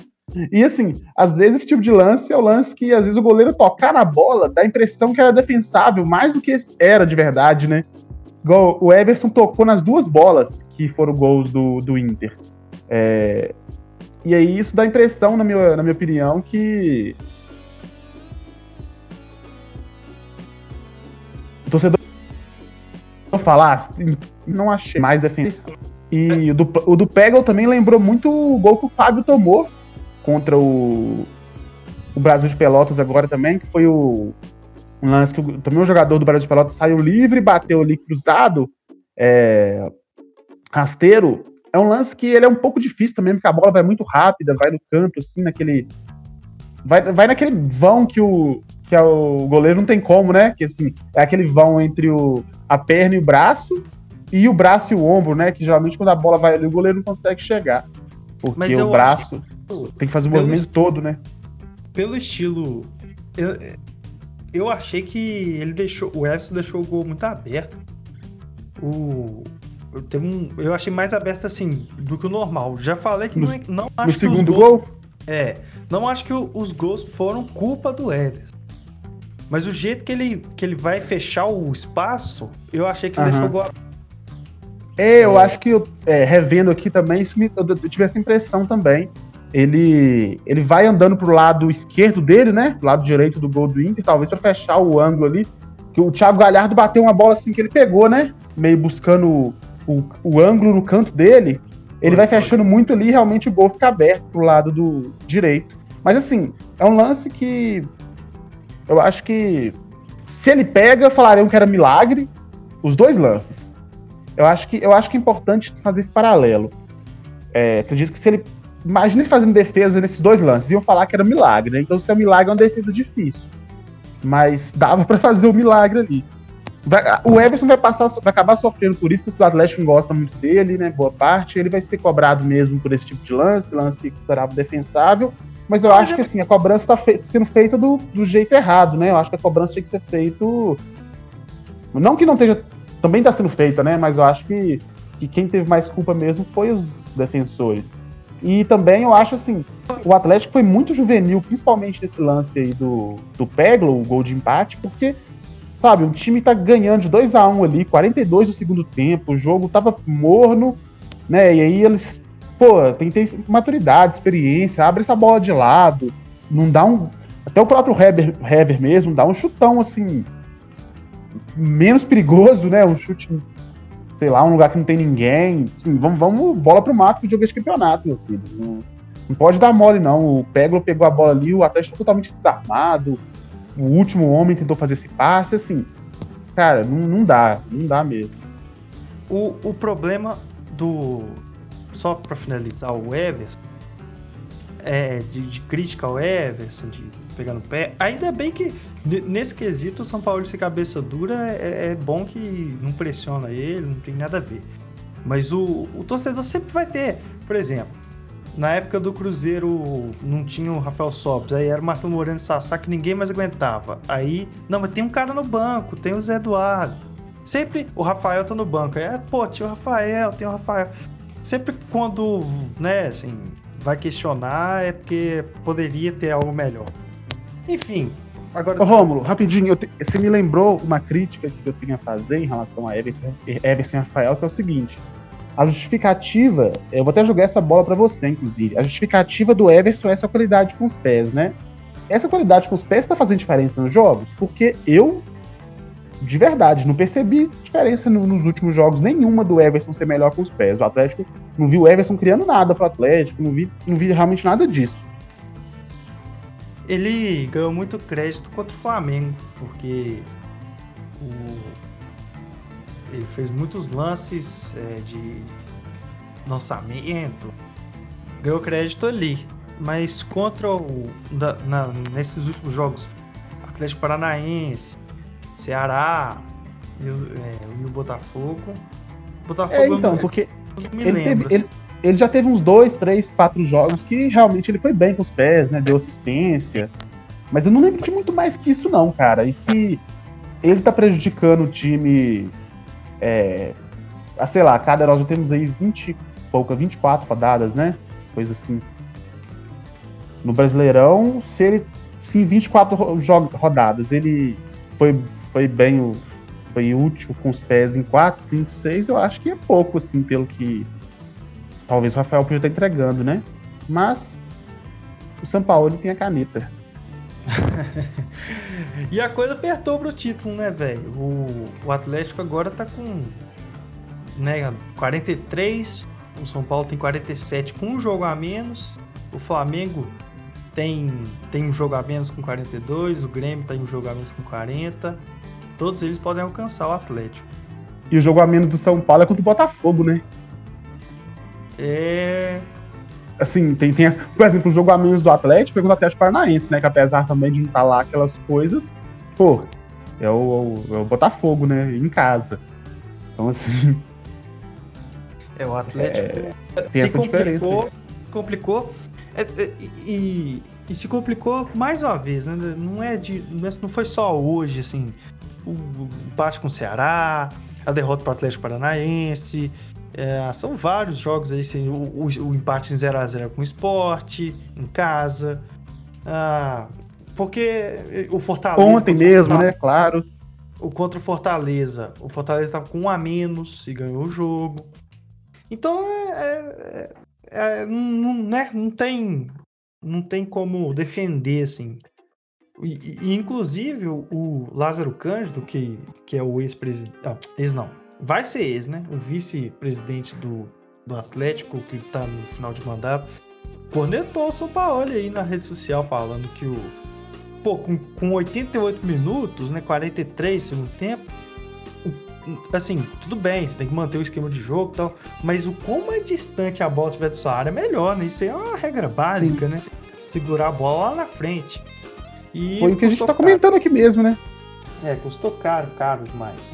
E assim, às vezes esse tipo de lance é o lance que às vezes o goleiro tocar na bola dá a impressão que era defensável, mais do que era de verdade, né? Igual o Everson tocou nas duas bolas que foram gols do, do Inter. É... E aí isso dá a impressão, na minha, na minha opinião, que. O torcedor falar, não achei mais defensivo. E o do, o do Pegel também lembrou muito o gol que o Fábio tomou contra o, o Brasil de Pelotas agora também, que foi o um lance que o, também o jogador do Brasil de Pelotas saiu livre, bateu ali cruzado, é, rasteiro. É um lance que ele é um pouco difícil também, porque a bola vai muito rápida, vai no canto, assim, naquele. Vai, vai naquele vão que o, que é o goleiro não tem como, né? Que assim, é aquele vão entre o, a perna e o braço, e o braço e o ombro, né? Que geralmente quando a bola vai ali, o goleiro não consegue chegar. Porque o braço que, tem que fazer o pelo, movimento todo, né? Pelo estilo. Eu, eu achei que ele deixou. O Everson deixou o gol muito aberto. O. Eu, teve um, eu achei mais aberto assim do que o normal. Já falei que no, não, é, não acho no que segundo gols, gol? É. Não acho que os gols foram culpa do Everson. Mas o jeito que ele, que ele vai fechar o espaço, eu achei que ele deixou o gol é, eu acho que, é, revendo aqui também, me, eu, eu tive essa impressão também. Ele, ele vai andando pro lado esquerdo dele, né? Pro lado direito do gol do Inter, talvez para fechar o ângulo ali. Que o Thiago Galhardo bateu uma bola assim que ele pegou, né? Meio buscando o, o, o ângulo no canto dele. Ele vai fechando muito ali e realmente o gol fica aberto pro lado do direito. Mas assim, é um lance que eu acho que se ele pega, falariam que era milagre. Os dois lances. Eu acho que, eu acho que é importante fazer esse paralelo. É, acredito que se ele. Imagina ele fazendo defesa nesses dois lances, iam falar que era milagre, né? Então, se é um milagre, é uma defesa difícil. Mas dava para fazer o milagre ali. Vai, o Everson vai passar, vai acabar sofrendo por isso, porque o Atlético gosta muito dele, né? Boa parte. Ele vai ser cobrado mesmo por esse tipo de lance, lance que considerava defensável. Mas eu acho que assim, a cobrança está sendo feita do, do jeito errado, né? Eu acho que a cobrança tinha que ser feita. Não que não esteja também está sendo feita, né? Mas eu acho que, que quem teve mais culpa mesmo foi os defensores. E também eu acho assim, o Atlético foi muito juvenil, principalmente nesse lance aí do, do Peglo, o gol de empate, porque Sabe, o time tá ganhando de 2 a 1 um ali, 42 no segundo tempo, o jogo tava morno, né? E aí eles, pô, tem, tem maturidade, experiência, abre essa bola de lado, não dá um. Até o próprio Heber mesmo dá um chutão assim. Menos perigoso, né? Um chute, sei lá, um lugar que não tem ninguém. Assim, vamos, vamos bola pro mato pro jogo de campeonato, meu filho. Não, não pode dar mole, não. O Peglo pegou a bola ali, o Atlético tá totalmente desarmado o último homem tentou fazer esse passe, assim, cara, não, não dá, não dá mesmo. O, o problema do. Só para finalizar, o Everson, é, de, de, crítica ao Everson, de pegar no pé, ainda bem que nesse quesito o São Paulo ser cabeça dura é, é, bom que não pressiona ele, não tem nada a ver. Mas o, o torcedor sempre vai ter, por exemplo, na época do Cruzeiro não tinha o Rafael Sobres, aí era o Marcelo Moreno e Sassá que ninguém mais aguentava. Aí, não, mas tem um cara no banco, tem o Zé Eduardo. Sempre o Rafael tá no banco. Aí, é, pô, tinha o Rafael, tem o Rafael. Sempre quando, né, assim, vai questionar é porque poderia ter algo melhor. Enfim, agora. Ô, Rômulo, rapidinho, te... você me lembrou uma crítica que eu tinha a fazer em relação a Everton, Everton e Rafael, que é o seguinte a justificativa, eu vou até jogar essa bola para você, inclusive. A justificativa do Everson é essa qualidade com os pés, né? Essa qualidade com os pés está fazendo diferença nos jogos? Porque eu, de verdade, não percebi diferença no, nos últimos jogos nenhuma do Everson ser melhor com os pés. O Atlético não viu o Everson criando nada pro Atlético, não vi, não vi realmente nada disso. Ele ganhou muito crédito contra o Flamengo, porque o, ele fez muitos lances é, de lançamento, ganhou crédito ali. Mas contra o. Na, nesses últimos jogos, Atlético Paranaense, Ceará e, é, o Botafogo. Botafogo é, então, porque ele, lembro, teve, assim. ele, ele, já teve uns dois, três, quatro jogos que realmente ele foi bem com os pés, né? Deu assistência. Mas eu não lembro de muito mais que isso, não, cara. E se ele tá prejudicando o time é, a, sei lá, cada nós já temos aí 20 pouca, 24 rodadas, né? Coisa assim. No Brasileirão, se ele se em 24 rodadas ele foi, foi bem foi útil com os pés em 4, 5, 6, eu acho que é pouco, assim, pelo que talvez o Rafael podia estar entregando, né? Mas o São Paulo tem a caneta. e a coisa apertou pro título, né, velho? O, o Atlético agora tá com né, 43, o São Paulo tem 47 com um jogo a menos, o Flamengo tem, tem um jogo a menos com 42, o Grêmio tem um jogo a menos com 40. Todos eles podem alcançar o Atlético. E o jogo a menos do São Paulo é contra o Botafogo, né? É assim, tem, tem, por exemplo, o jogo a menos do Atlético é contra o Atlético Paranaense, né? Que apesar também de não estar tá lá aquelas coisas, pô, é o, é o Botafogo, né? Em casa. Então, assim. É, o Atlético é, tem se essa complicou, complicou. É, é, e, e, se complicou mais uma vez, né? Não é de. Não foi só hoje, assim. O, empate com o Ceará, a derrota para o Atlético Paranaense, é, são vários jogos aí, assim, o, o, o, empate em 0x0 com o esporte, em casa. Ah, porque o Fortaleza. Ontem mesmo, né? Claro. O contra o Fortaleza. O Fortaleza estava com um a menos e ganhou o jogo. Então é, é, é, não, né, não tem não tem como defender assim. E, e inclusive o, Lázaro Cândido, que, que é o ex-presidente. Ah, ex não, vai ser ex, né? O vice-presidente do, do Atlético, que tá no final de mandato, cornetou o São Paulo aí na rede social, falando que o. Pô, com, com 88 minutos, né? 43 segundo tempo. assim, tudo bem, você tem que manter o esquema de jogo e tal. Mas o quão mais distante a bola estiver da sua área, é melhor, né? Isso aí é uma regra básica, Sim. né? Segurar a bola lá na frente. E Foi o que a gente tá comentando aqui mesmo, né? É, custou caro, caro demais.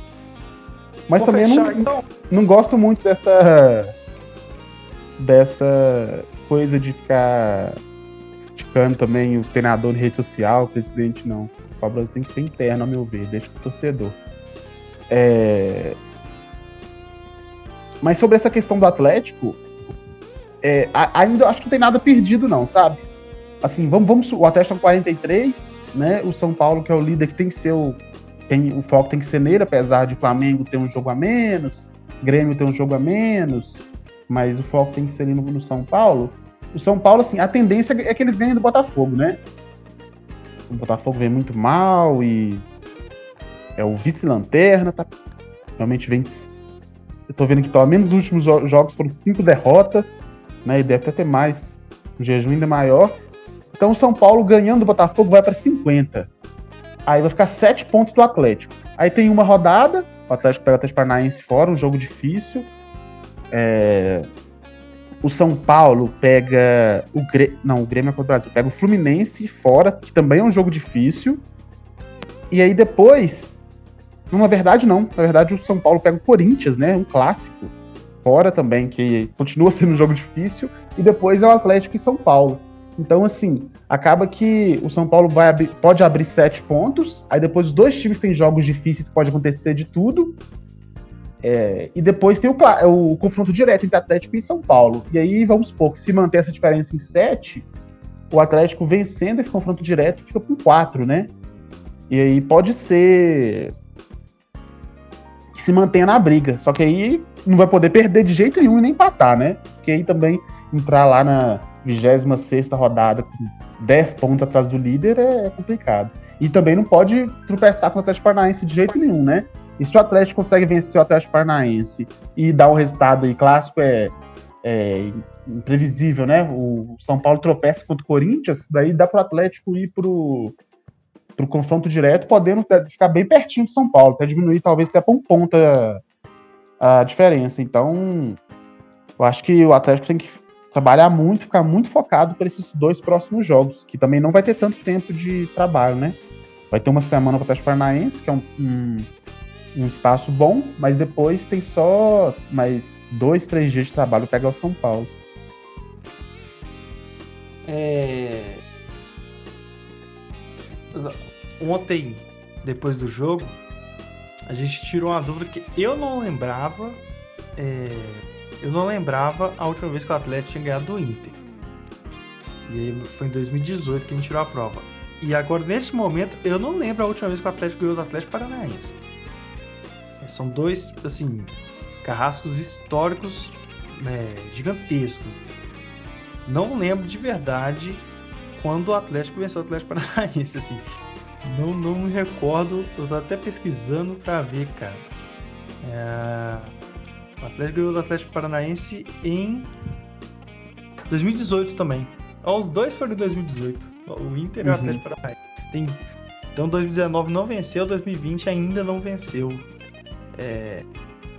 Mas Vou também fechar, não, então. não gosto muito dessa. dessa coisa de ficar criticando também o treinador em rede social, o presidente não. Os cobras tem que ser interno, ao meu ver, deixa o torcedor. É... Mas sobre essa questão do Atlético, é, ainda acho que não tem nada perdido, não, sabe? Assim, vamos, vamos o Atlético é 43, né? O São Paulo, que é o líder, que tem o tem, o foco tem que ser nele, apesar de Flamengo ter um jogo a menos, Grêmio ter um jogo a menos, mas o foco tem que ser ali no, no São Paulo. O São Paulo, assim, a tendência é que eles ganhem do Botafogo, né? O Botafogo vem muito mal e é o vice-lanterna, tá? Realmente vem. Eu tô vendo que pelo menos os últimos jogos foram cinco derrotas, né? E deve até ter mais, um jejum ainda maior. Então o São Paulo ganhando do Botafogo vai para 50. Aí vai ficar 7 pontos do Atlético. Aí tem uma rodada, o Atlético pega o Atlético Paranaense fora, um jogo difícil. É... O São Paulo pega o Grêmio. Não, o Grêmio é contra o Brasil. Pega o Fluminense fora, que também é um jogo difícil. E aí depois. Na verdade, não. Na verdade, o São Paulo pega o Corinthians, né? Um clássico. Fora também, que continua sendo um jogo difícil. E depois é o Atlético e São Paulo. Então, assim, acaba que o São Paulo vai pode abrir sete pontos, aí depois os dois times têm jogos difíceis, pode acontecer de tudo. É, e depois tem o, o, confronto direto entre Atlético e São Paulo. E aí, vamos supor que se manter essa diferença em sete, o Atlético vencendo esse confronto direto fica com quatro, né? E aí pode ser que se mantenha na briga. Só que aí não vai poder perder de jeito nenhum e nem empatar, né? Porque aí também entrar lá na 26 rodada com 10 pontos atrás do líder é, é complicado. E também não pode tropeçar com o Atlético Paranaense de jeito nenhum, né? E se o Atlético consegue vencer o Atlético Paranaense e dar um resultado aí clássico, é, é imprevisível, né? O São Paulo tropeça contra o Corinthians, daí dá para o Atlético ir pro, pro confronto direto, podendo ficar bem pertinho do São Paulo, até diminuir talvez até para um ponto a, a diferença. Então, eu acho que o Atlético tem que trabalhar muito, ficar muito focado para esses dois próximos jogos, que também não vai ter tanto tempo de trabalho, né? Vai ter uma semana para o Atlético Paranaense, que é um, um, um, espaço bom, mas depois tem só mais dois, três dias de trabalho para pegar o São Paulo. É... Ontem, depois do jogo, a gente tirou uma dúvida que eu não lembrava. É eu não lembrava a última vez que o Atlético tinha ganhado do Inter. E aí foi em 2018 que a gente tirou a prova. E agora, nesse momento, eu não lembro a última vez que o Atlético ganhou do Atlético Paranaense. São dois, assim, carrascos históricos né, gigantescos. Não lembro de verdade quando o Atlético venceu o Atlético Paranaense, assim. Não, não me recordo, eu tô até pesquisando pra ver, cara. É... O Atlético ganhou do Atlético Paranaense em 2018 também. Os dois foram em 2018. O Inter e o uhum. Atlético Paranaense. Tem... Então 2019 não venceu, 2020 ainda não venceu. É...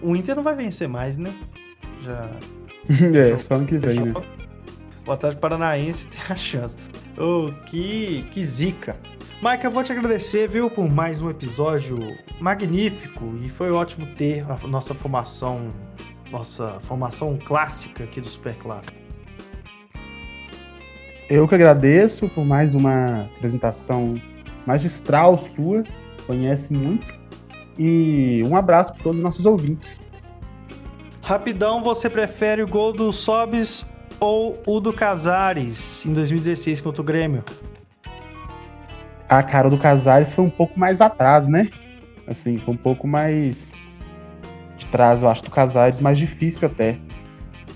O Inter não vai vencer mais, né? Já. é, só ano que vem, né? O Atlético Paranaense tem a chance. Oh, que, que zica. Mike, eu vou te agradecer, viu, por mais um episódio magnífico e foi ótimo ter a nossa formação, nossa formação clássica aqui do Super Clássico. Eu que agradeço por mais uma apresentação magistral sua, conhece muito. E um abraço para todos os nossos ouvintes. Rapidão, você prefere o gol do Sobis ou o do Casares em 2016 contra o Grêmio? A cara do Casares foi um pouco mais atrás, né? Assim, foi um pouco mais de trás, eu acho, do Casares, mais difícil até.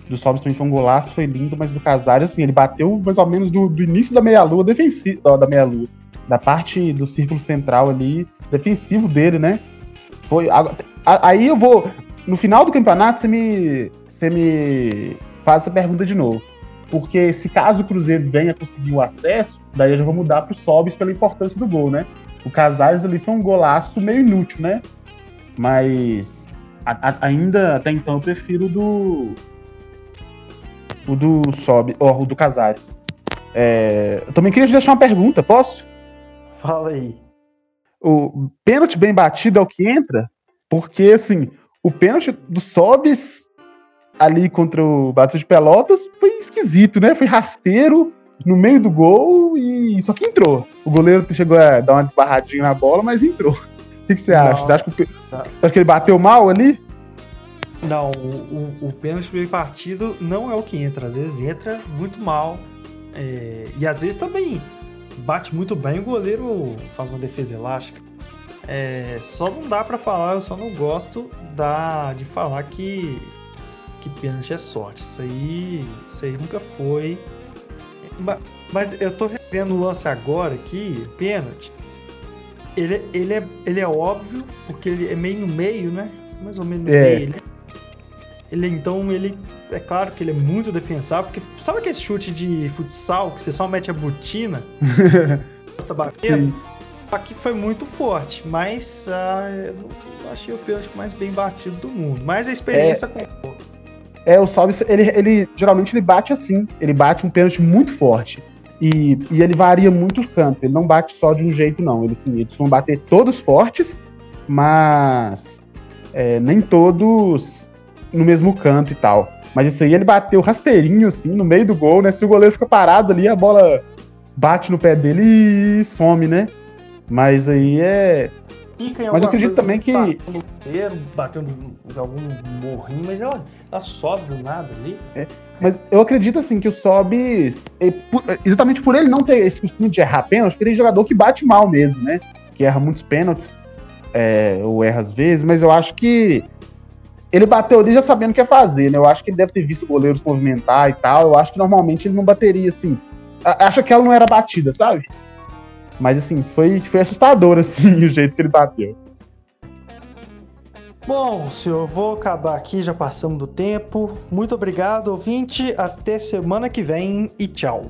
Do Sobis também foi um golaço, foi lindo, mas do Casares, assim, ele bateu mais ou menos do, do início da meia-lua defensiva, da meia-lua, da parte do círculo central ali, defensivo dele, né? Foi, aí eu vou, no final do campeonato, você me, você me faz essa pergunta de novo. Porque se caso o Cruzeiro venha conseguir o acesso, daí eu já vou mudar pro Sobis pela importância do gol, né? O Casares ali foi um golaço meio inútil, né? Mas a, a, ainda até então eu prefiro do. O do Sobe, ou o do Casares. É, eu também queria te deixar uma pergunta, posso? Fala aí. O pênalti bem batido é o que entra? Porque, assim, o pênalti do Sobis ali contra o Brasil de Pelotas esquisito, né? Foi rasteiro no meio do gol e só que entrou. O goleiro chegou a dar uma desbarradinha na bola, mas entrou. O que, que você acha? Você acha que, acha que, ele bateu mal ali? Não, o, o, o pênalti bem partido não é o que entra. Às vezes entra muito mal. É, e às vezes também bate muito bem o goleiro faz uma defesa elástica. É, só não dá para falar, eu só não gosto da, de falar que, que pênalti é sorte. Isso aí, isso aí nunca foi. Mas eu tô revendo o lance agora aqui, pênalti. Ele, ele, é, ele é óbvio, porque ele é meio no meio, né? Mais ou menos no é. meio. Ele, ele, então, ele. É claro que ele é muito defensável, porque sabe aquele chute de futsal que você só mete a botina? tá batendo? Aqui foi muito forte, mas ah, eu achei o pênalti mais bem batido do mundo. Mas a experiência é, com é, o Salve, ele, ele geralmente ele bate assim. Ele bate um pênalti muito forte. E, e ele varia muito o campo. Ele não bate só de um jeito, não. Ele, assim, eles vão bater todos fortes, mas é, nem todos no mesmo canto e tal. Mas isso aí ele bateu rasteirinho, assim, no meio do gol, né? Se o goleiro fica parado ali, a bola bate no pé dele e some, né? Mas aí é. Mas eu acredito também que. Bateu em algum morrinho, mas ela, ela sobe do nada ali. É, mas eu acredito assim que o Sobis, exatamente por ele não ter esse costume de errar pênalti, ele é jogador que bate mal mesmo, né? Que erra muitos pênaltis, é, ou erra às vezes, mas eu acho que ele bateu ali já sabendo o que ia fazer, né? Eu acho que ele deve ter visto o goleiro se movimentar e tal. Eu acho que normalmente ele não bateria assim. Acha que ela não era batida, sabe? Mas assim, foi, foi assustador assim o jeito que ele bateu. Bom, senhor, vou acabar aqui, já passamos do tempo. Muito obrigado, ouvinte. Até semana que vem e tchau.